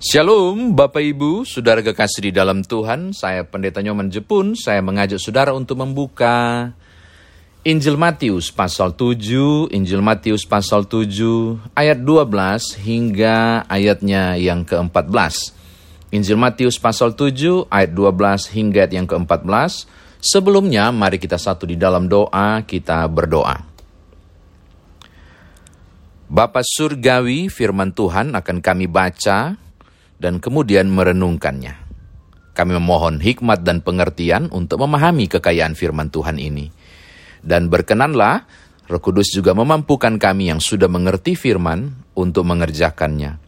Shalom Bapak Ibu, Saudara kekasih di dalam Tuhan, saya Pendeta Nyoman Jepun, saya mengajak Saudara untuk membuka Injil Matius pasal 7, Injil Matius pasal 7 ayat 12 hingga ayatnya yang ke-14. Injil Matius pasal 7 ayat 12 hingga ayat yang ke-14. Sebelumnya mari kita satu di dalam doa, kita berdoa. Bapa Surgawi firman Tuhan akan kami baca dan kemudian merenungkannya. Kami memohon hikmat dan pengertian untuk memahami kekayaan firman Tuhan ini. Dan berkenanlah Roh Kudus juga memampukan kami yang sudah mengerti firman untuk mengerjakannya.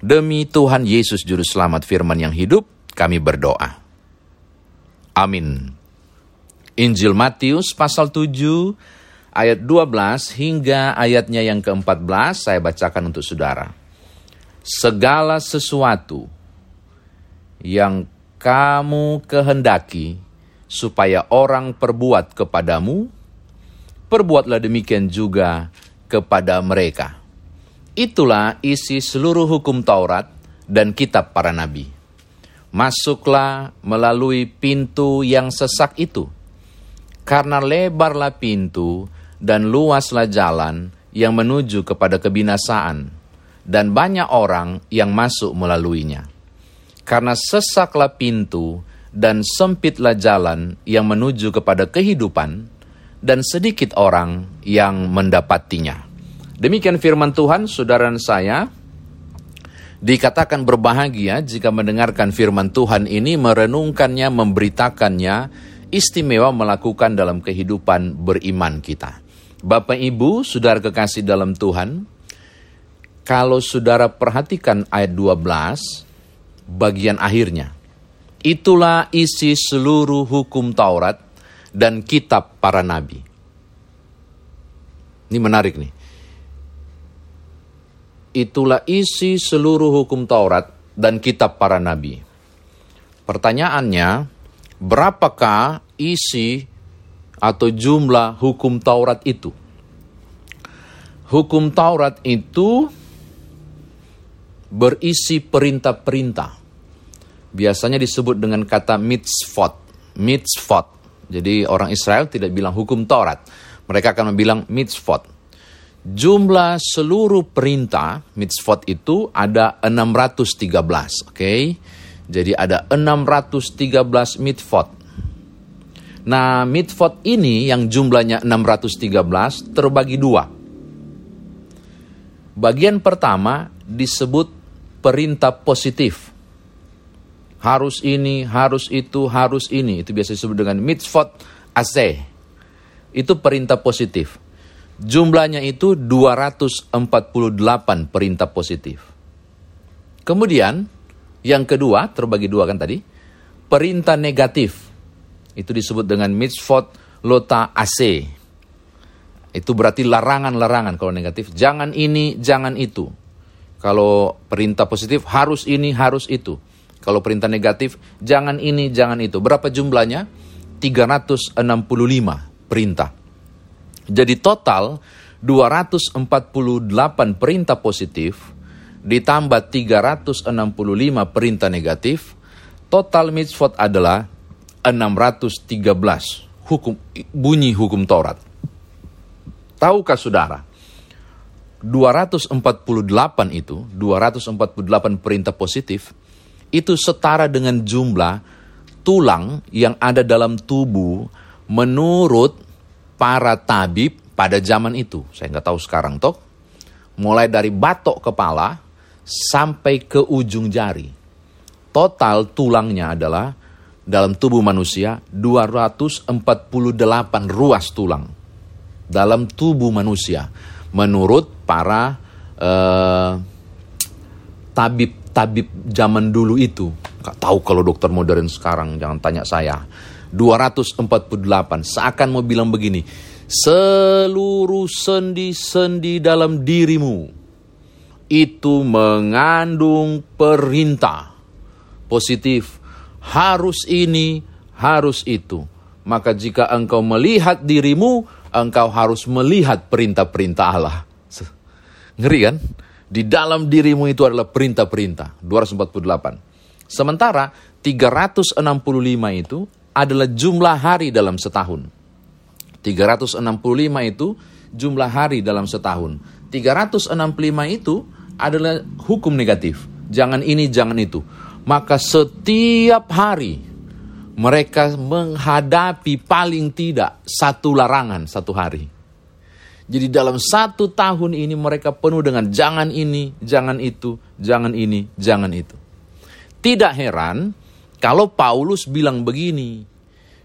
Demi Tuhan Yesus Juru Selamat firman yang hidup, kami berdoa. Amin. Injil Matius pasal 7 ayat 12 hingga ayatnya yang ke-14 saya bacakan untuk saudara segala sesuatu yang kamu kehendaki supaya orang perbuat kepadamu, perbuatlah demikian juga kepada mereka. Itulah isi seluruh hukum Taurat dan kitab para nabi. Masuklah melalui pintu yang sesak itu, karena lebarlah pintu dan luaslah jalan yang menuju kepada kebinasaan dan banyak orang yang masuk melaluinya. Karena sesaklah pintu dan sempitlah jalan yang menuju kepada kehidupan, dan sedikit orang yang mendapatinya. Demikian firman Tuhan, saudara saya, dikatakan berbahagia jika mendengarkan firman Tuhan ini, merenungkannya, memberitakannya, istimewa melakukan dalam kehidupan beriman kita. Bapak Ibu, saudara kekasih dalam Tuhan, kalau saudara perhatikan ayat 12, bagian akhirnya. Itulah isi seluruh hukum Taurat dan kitab para nabi. Ini menarik nih. Itulah isi seluruh hukum Taurat dan kitab para nabi. Pertanyaannya, berapakah isi atau jumlah hukum Taurat itu? Hukum Taurat itu berisi perintah-perintah. Biasanya disebut dengan kata mitzvot. Mitzvot. Jadi orang Israel tidak bilang hukum Taurat. Mereka akan bilang mitzvot. Jumlah seluruh perintah mitzvot itu ada 613, oke? Okay? Jadi ada 613 mitzvot. Nah, mitzvot ini yang jumlahnya 613 terbagi dua. Bagian pertama disebut perintah positif. Harus ini, harus itu, harus ini. Itu biasa disebut dengan mitzvot ase. Itu perintah positif. Jumlahnya itu 248 perintah positif. Kemudian, yang kedua, terbagi dua kan tadi, perintah negatif. Itu disebut dengan mitzvot lota ase. Itu berarti larangan-larangan kalau negatif. Jangan ini, jangan itu. Kalau perintah positif harus ini, harus itu. Kalau perintah negatif jangan ini, jangan itu. Berapa jumlahnya? 365 perintah. Jadi total 248 perintah positif ditambah 365 perintah negatif, total mitzvot adalah 613 hukum bunyi hukum Taurat. Tahukah saudara? 248 itu, 248 perintah positif, itu setara dengan jumlah tulang yang ada dalam tubuh menurut para tabib pada zaman itu. Saya nggak tahu sekarang toh. Mulai dari batok kepala sampai ke ujung jari. Total tulangnya adalah dalam tubuh manusia 248 ruas tulang. Dalam tubuh manusia menurut para uh, tabib-tabib zaman dulu itu. Gak tahu kalau dokter modern sekarang, jangan tanya saya. 248, seakan mau bilang begini, seluruh sendi-sendi dalam dirimu itu mengandung perintah positif. Harus ini, harus itu. Maka jika engkau melihat dirimu, engkau harus melihat perintah-perintah Allah. Ngeri kan? Di dalam dirimu itu adalah perintah-perintah. 248. Sementara 365 itu adalah jumlah hari dalam setahun. 365 itu jumlah hari dalam setahun. 365 itu adalah hukum negatif. Jangan ini, jangan itu. Maka setiap hari mereka menghadapi paling tidak satu larangan satu hari. Jadi dalam satu tahun ini mereka penuh dengan jangan ini, jangan itu, jangan ini, jangan itu. Tidak heran kalau Paulus bilang begini,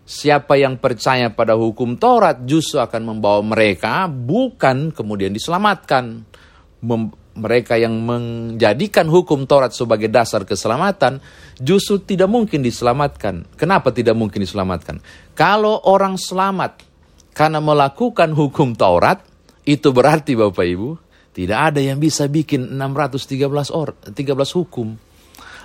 siapa yang percaya pada hukum Taurat justru akan membawa mereka bukan kemudian diselamatkan. Mereka yang menjadikan hukum Taurat sebagai dasar keselamatan justru tidak mungkin diselamatkan. Kenapa tidak mungkin diselamatkan? Kalau orang selamat karena melakukan hukum Taurat, itu berarti Bapak Ibu, tidak ada yang bisa bikin 613 or, 13 hukum.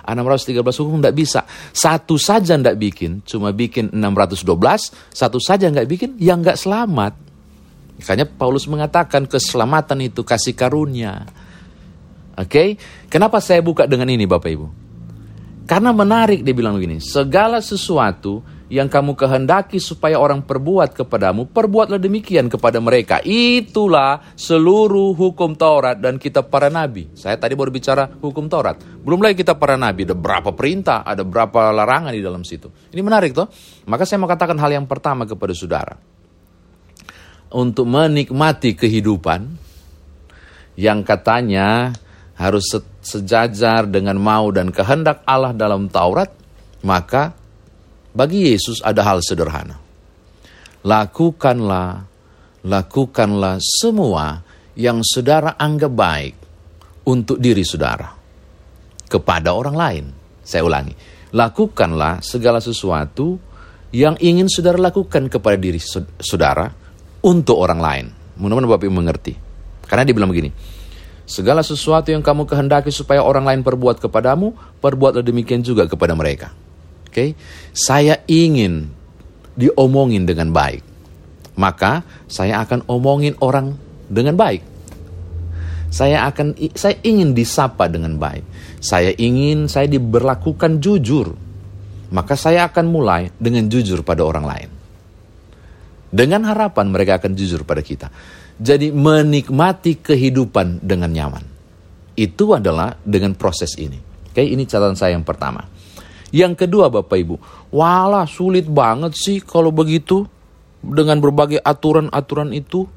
613 hukum tidak bisa. Satu saja tidak bikin, cuma bikin 612, satu saja nggak bikin, yang nggak selamat. Makanya Paulus mengatakan keselamatan itu kasih karunia. Oke, okay? kenapa saya buka dengan ini Bapak Ibu? Karena menarik dia bilang begini, segala sesuatu yang kamu kehendaki supaya orang perbuat kepadamu, perbuatlah demikian kepada mereka. Itulah seluruh hukum Taurat dan kitab para nabi. Saya tadi baru bicara hukum Taurat. Belum lagi kitab para nabi, ada berapa perintah, ada berapa larangan di dalam situ. Ini menarik toh? Maka saya mau katakan hal yang pertama kepada saudara. Untuk menikmati kehidupan yang katanya harus sejajar dengan mau dan kehendak Allah dalam Taurat, maka bagi Yesus ada hal sederhana. Lakukanlah, lakukanlah semua yang saudara anggap baik untuk diri saudara kepada orang lain. Saya ulangi, lakukanlah segala sesuatu yang ingin saudara lakukan kepada diri saudara untuk orang lain. Mudah-mudahan Bapak Ibu mengerti. Karena dia bilang begini, segala sesuatu yang kamu kehendaki supaya orang lain perbuat kepadamu, perbuatlah demikian juga kepada mereka okay? saya ingin diomongin dengan baik, maka saya akan omongin orang dengan baik. Saya akan saya ingin disapa dengan baik. Saya ingin saya diberlakukan jujur. Maka saya akan mulai dengan jujur pada orang lain. Dengan harapan mereka akan jujur pada kita. Jadi menikmati kehidupan dengan nyaman. Itu adalah dengan proses ini. Oke, ini catatan saya yang pertama. Yang kedua Bapak Ibu, walah sulit banget sih kalau begitu dengan berbagai aturan-aturan itu.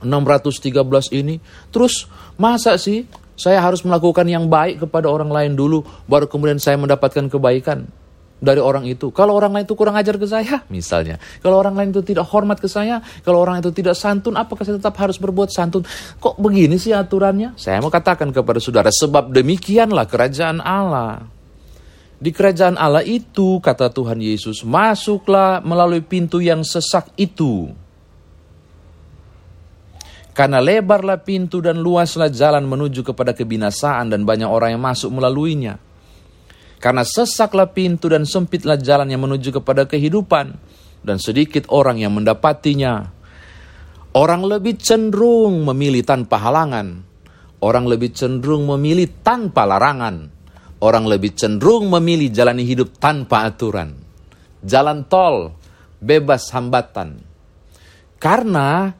613 ini. Terus masa sih saya harus melakukan yang baik kepada orang lain dulu baru kemudian saya mendapatkan kebaikan dari orang itu. Kalau orang lain itu kurang ajar ke saya, misalnya. Kalau orang lain itu tidak hormat ke saya, kalau orang itu tidak santun, apakah saya tetap harus berbuat santun? Kok begini sih aturannya? Saya mau katakan kepada saudara, sebab demikianlah kerajaan Allah. Di kerajaan Allah itu, kata Tuhan Yesus, masuklah melalui pintu yang sesak itu. Karena lebarlah pintu dan luaslah jalan menuju kepada kebinasaan dan banyak orang yang masuk melaluinya. Karena sesaklah pintu dan sempitlah jalan yang menuju kepada kehidupan dan sedikit orang yang mendapatinya. Orang lebih cenderung memilih tanpa halangan. Orang lebih cenderung memilih tanpa larangan orang lebih cenderung memilih jalani hidup tanpa aturan. Jalan tol, bebas hambatan. Karena,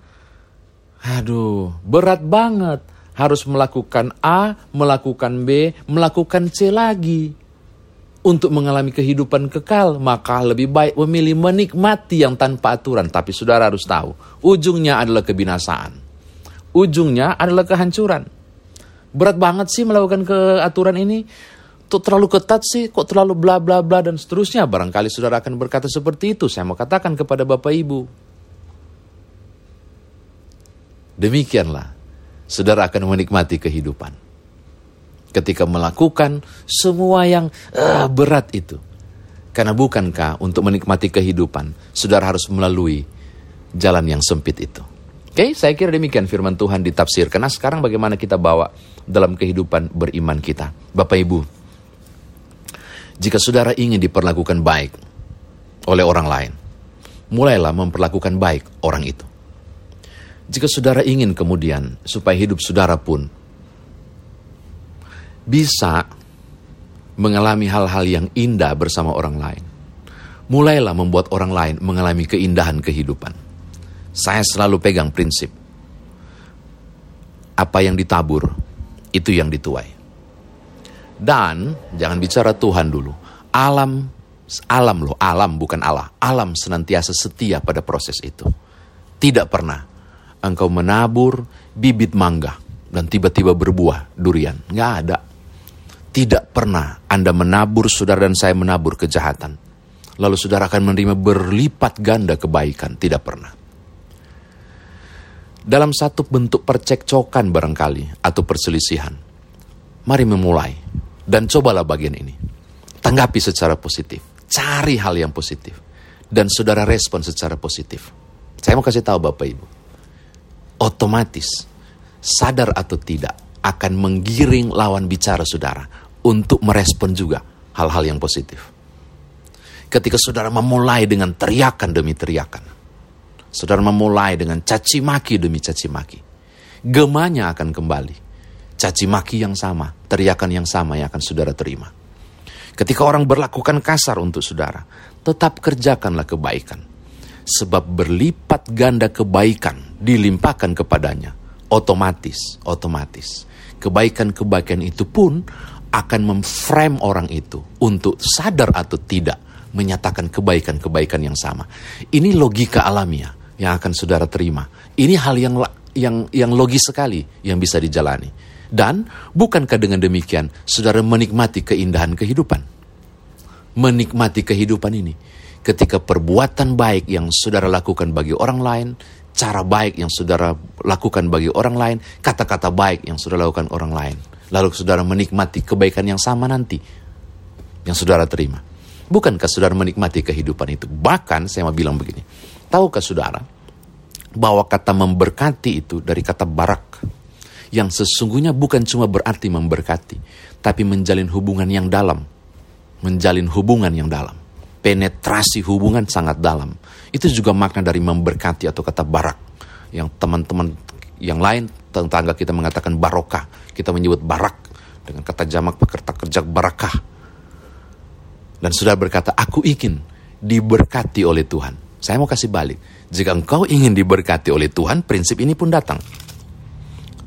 aduh, berat banget. Harus melakukan A, melakukan B, melakukan C lagi. Untuk mengalami kehidupan kekal, maka lebih baik memilih menikmati yang tanpa aturan. Tapi saudara harus tahu, ujungnya adalah kebinasaan. Ujungnya adalah kehancuran. Berat banget sih melakukan keaturan ini kok terlalu ketat sih, kok terlalu bla bla bla dan seterusnya. Barangkali saudara akan berkata seperti itu. Saya mau katakan kepada Bapak Ibu. Demikianlah, saudara akan menikmati kehidupan. Ketika melakukan semua yang uh, berat itu. Karena bukankah untuk menikmati kehidupan, saudara harus melalui jalan yang sempit itu. Oke, okay, saya kira demikian firman Tuhan ditafsirkan. Nah sekarang bagaimana kita bawa dalam kehidupan beriman kita. Bapak Ibu, jika saudara ingin diperlakukan baik oleh orang lain, mulailah memperlakukan baik orang itu. Jika saudara ingin kemudian supaya hidup saudara pun bisa mengalami hal-hal yang indah bersama orang lain, mulailah membuat orang lain mengalami keindahan kehidupan. Saya selalu pegang prinsip, apa yang ditabur, itu yang dituai. Dan jangan bicara Tuhan dulu, alam, alam loh, alam bukan Allah, alam senantiasa setia pada proses itu. Tidak pernah engkau menabur bibit mangga dan tiba-tiba berbuah durian. Nggak ada. Tidak pernah Anda menabur, saudara dan saya menabur kejahatan. Lalu saudara akan menerima berlipat ganda kebaikan. Tidak pernah. Dalam satu bentuk percekcokan barangkali atau perselisihan. Mari memulai dan cobalah bagian ini. Tanggapi secara positif. Cari hal yang positif. Dan saudara respon secara positif. Saya mau kasih tahu Bapak Ibu. Otomatis sadar atau tidak, akan menggiring lawan bicara saudara untuk merespon juga hal-hal yang positif. Ketika saudara memulai dengan teriakan demi teriakan, saudara memulai dengan caci maki demi caci maki, gemanya akan kembali. Caci maki yang sama, teriakan yang sama yang akan saudara terima. Ketika orang berlakukan kasar untuk saudara, tetap kerjakanlah kebaikan. Sebab berlipat ganda kebaikan dilimpahkan kepadanya otomatis, otomatis. Kebaikan-kebaikan itu pun akan memframe orang itu untuk sadar atau tidak menyatakan kebaikan-kebaikan yang sama. Ini logika alamiah yang akan saudara terima. Ini hal yang yang yang logis sekali yang bisa dijalani. Dan bukankah dengan demikian saudara menikmati keindahan kehidupan? Menikmati kehidupan ini ketika perbuatan baik yang saudara lakukan bagi orang lain cara baik yang saudara lakukan bagi orang lain, kata-kata baik yang saudara lakukan orang lain. Lalu saudara menikmati kebaikan yang sama nanti yang saudara terima. Bukankah saudara menikmati kehidupan itu? Bahkan saya mau bilang begini, tahukah saudara bahwa kata memberkati itu dari kata barak yang sesungguhnya bukan cuma berarti memberkati, tapi menjalin hubungan yang dalam. Menjalin hubungan yang dalam penetrasi hubungan sangat dalam. Itu juga makna dari memberkati atau kata barak. Yang teman-teman yang lain tetangga kita mengatakan barokah. Kita menyebut barak dengan kata jamak pekerta kerja barakah. Dan sudah berkata, aku ingin diberkati oleh Tuhan. Saya mau kasih balik. Jika engkau ingin diberkati oleh Tuhan, prinsip ini pun datang.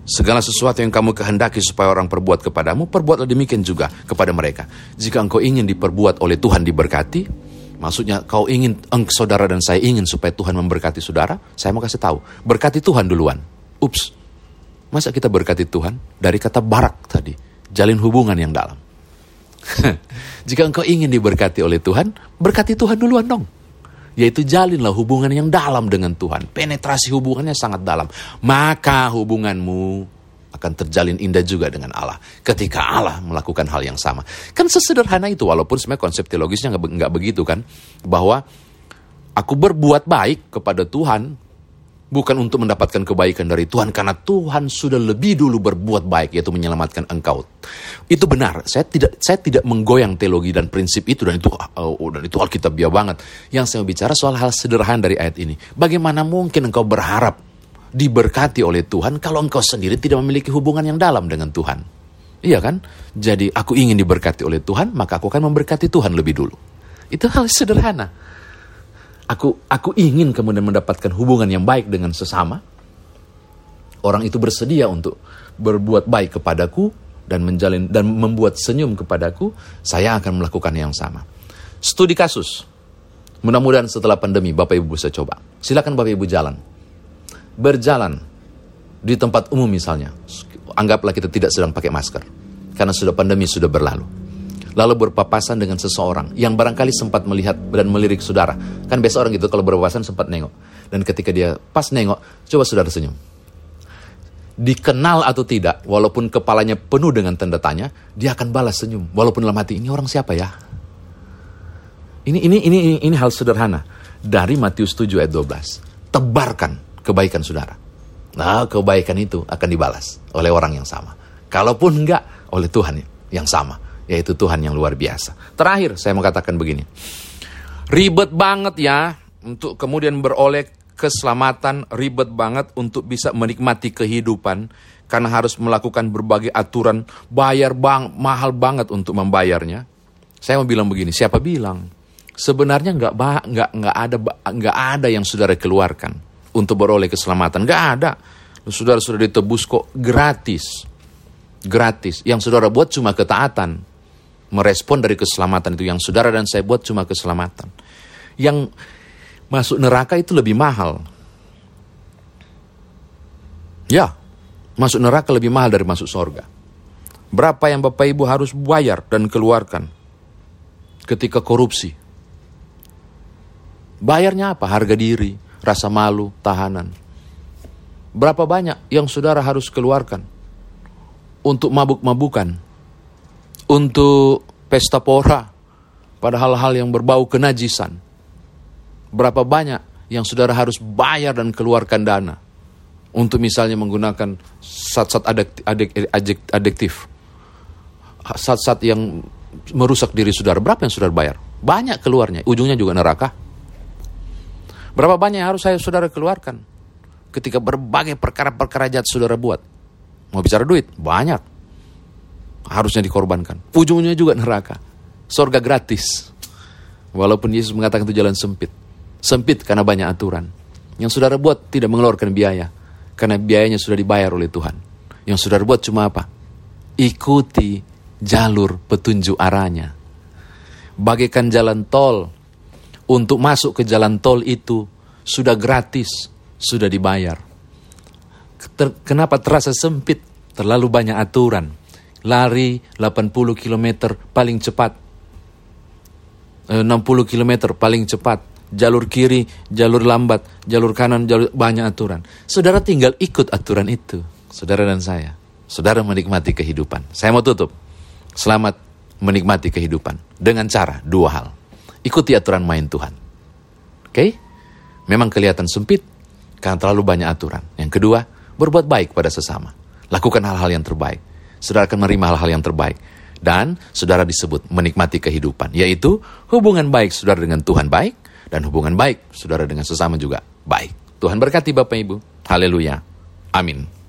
Segala sesuatu yang kamu kehendaki supaya orang perbuat kepadamu, perbuatlah demikian juga kepada mereka. Jika engkau ingin diperbuat oleh Tuhan diberkati, maksudnya kau ingin, eng, saudara dan saya ingin supaya Tuhan memberkati saudara, saya mau kasih tahu, berkati Tuhan duluan. Ups, masa kita berkati Tuhan dari kata barak tadi, jalin hubungan yang dalam. Jika engkau ingin diberkati oleh Tuhan, berkati Tuhan duluan dong yaitu jalinlah hubungan yang dalam dengan Tuhan. Penetrasi hubungannya sangat dalam. Maka hubunganmu akan terjalin indah juga dengan Allah. Ketika Allah melakukan hal yang sama. Kan sesederhana itu, walaupun sebenarnya konsep teologisnya nggak begitu kan. Bahwa aku berbuat baik kepada Tuhan, bukan untuk mendapatkan kebaikan dari Tuhan karena Tuhan sudah lebih dulu berbuat baik yaitu menyelamatkan engkau. Itu benar. Saya tidak saya tidak menggoyang teologi dan prinsip itu dan itu oh, dan itu alkitabiah banget. Yang saya bicara soal hal sederhana dari ayat ini. Bagaimana mungkin engkau berharap diberkati oleh Tuhan kalau engkau sendiri tidak memiliki hubungan yang dalam dengan Tuhan? Iya kan? Jadi aku ingin diberkati oleh Tuhan, maka aku akan memberkati Tuhan lebih dulu. Itu hal sederhana. Aku aku ingin kemudian mendapatkan hubungan yang baik dengan sesama. Orang itu bersedia untuk berbuat baik kepadaku dan menjalin dan membuat senyum kepadaku, saya akan melakukan yang sama. Studi kasus. Mudah-mudahan setelah pandemi Bapak Ibu bisa coba. Silakan Bapak Ibu jalan. Berjalan di tempat umum misalnya. Anggaplah kita tidak sedang pakai masker karena sudah pandemi sudah berlalu lalu berpapasan dengan seseorang yang barangkali sempat melihat dan melirik saudara. Kan biasa orang gitu kalau berpapasan sempat nengok. Dan ketika dia pas nengok, coba saudara senyum. Dikenal atau tidak, walaupun kepalanya penuh dengan tanda tanya, dia akan balas senyum. Walaupun dalam hati, ini orang siapa ya? Ini ini ini ini, ini hal sederhana dari Matius 7 ayat 12. Tebarkan kebaikan saudara. Nah, kebaikan itu akan dibalas oleh orang yang sama. Kalaupun enggak, oleh Tuhan yang sama yaitu Tuhan yang luar biasa. Terakhir saya mau katakan begini. Ribet banget ya untuk kemudian beroleh keselamatan ribet banget untuk bisa menikmati kehidupan karena harus melakukan berbagai aturan, bayar bang, mahal banget untuk membayarnya. Saya mau bilang begini, siapa bilang? Sebenarnya nggak nggak nggak ada nggak ada yang saudara keluarkan untuk beroleh keselamatan, nggak ada. Saudara sudah ditebus kok gratis, gratis. Yang saudara buat cuma ketaatan, merespon dari keselamatan itu. Yang saudara dan saya buat cuma keselamatan. Yang masuk neraka itu lebih mahal. Ya, masuk neraka lebih mahal dari masuk sorga. Berapa yang Bapak Ibu harus bayar dan keluarkan ketika korupsi? Bayarnya apa? Harga diri, rasa malu, tahanan. Berapa banyak yang saudara harus keluarkan untuk mabuk-mabukan, untuk pesta pora, pada hal-hal yang berbau kenajisan, berapa banyak yang saudara harus bayar dan keluarkan dana untuk misalnya menggunakan zat-zat adiktif, zat-zat yang merusak diri saudara. Berapa yang saudara bayar? Banyak keluarnya, ujungnya juga neraka. Berapa banyak yang harus saya saudara keluarkan ketika berbagai perkara-perkara jahat saudara buat? Mau bicara duit? Banyak. Harusnya dikorbankan. Ujungnya juga neraka. Sorga gratis. Walaupun Yesus mengatakan itu jalan sempit. Sempit karena banyak aturan. Yang saudara buat tidak mengeluarkan biaya. Karena biayanya sudah dibayar oleh Tuhan. Yang saudara buat cuma apa? Ikuti jalur petunjuk arahnya. Bagaikan jalan tol. Untuk masuk ke jalan tol itu sudah gratis, sudah dibayar. Kenapa terasa sempit? Terlalu banyak aturan. Lari 80 km paling cepat. 60 eh, km paling cepat jalur kiri, jalur lambat, jalur kanan, jalur banyak aturan. Saudara tinggal ikut aturan itu, saudara dan saya. Saudara menikmati kehidupan. Saya mau tutup. Selamat menikmati kehidupan dengan cara dua hal. Ikuti aturan main Tuhan. Oke? Okay? Memang kelihatan sempit karena terlalu banyak aturan. Yang kedua, berbuat baik pada sesama. Lakukan hal-hal yang terbaik. Saudara akan menerima hal-hal yang terbaik. Dan saudara disebut menikmati kehidupan, yaitu hubungan baik saudara dengan Tuhan baik, dan hubungan baik saudara dengan sesama juga baik. Tuhan berkati Bapak Ibu. Haleluya. Amin.